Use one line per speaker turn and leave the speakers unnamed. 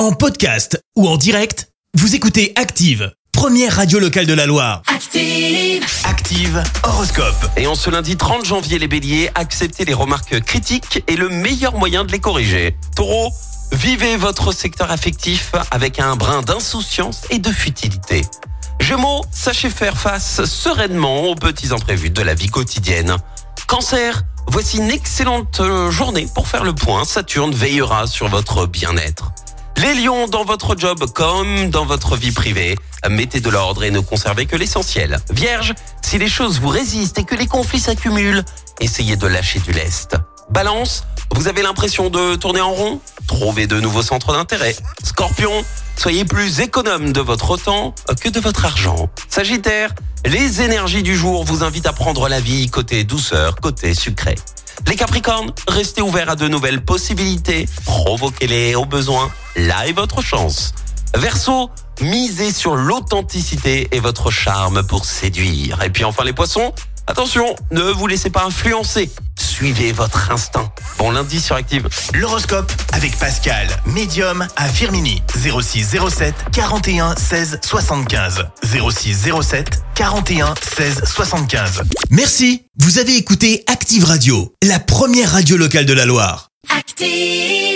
En podcast ou en direct, vous écoutez Active, première radio locale de la Loire.
Active.
Active Horoscope.
Et en ce lundi 30 janvier, les béliers, acceptez les remarques critiques et le meilleur moyen de les corriger. Taureau, vivez votre secteur affectif avec un brin d'insouciance et de futilité. Gémeaux, sachez faire face sereinement aux petits imprévus de la vie quotidienne. Cancer, voici une excellente euh, journée pour faire le point. Saturne veillera sur votre bien-être. Les lions, dans votre job comme dans votre vie privée, mettez de l'ordre et ne conservez que l'essentiel. Vierge, si les choses vous résistent et que les conflits s'accumulent, essayez de lâcher du lest. Balance, vous avez l'impression de tourner en rond? Trouvez de nouveaux centres d'intérêt. Scorpion, soyez plus économe de votre temps que de votre argent. Sagittaire, les énergies du jour vous invitent à prendre la vie côté douceur, côté sucré. Les Capricornes, restez ouverts à de nouvelles possibilités, provoquez-les au besoin, là est votre chance. Verseau, misez sur l'authenticité et votre charme pour séduire. Et puis enfin les poissons, attention, ne vous laissez pas influencer, suivez votre instinct. Bon lundi sur Active.
L'horoscope avec Pascal, médium à Firmini. 06 07 41 16 75. 06 07 41 16 75. Merci, vous avez écouté Active Radio, la première radio locale de la Loire.
Active.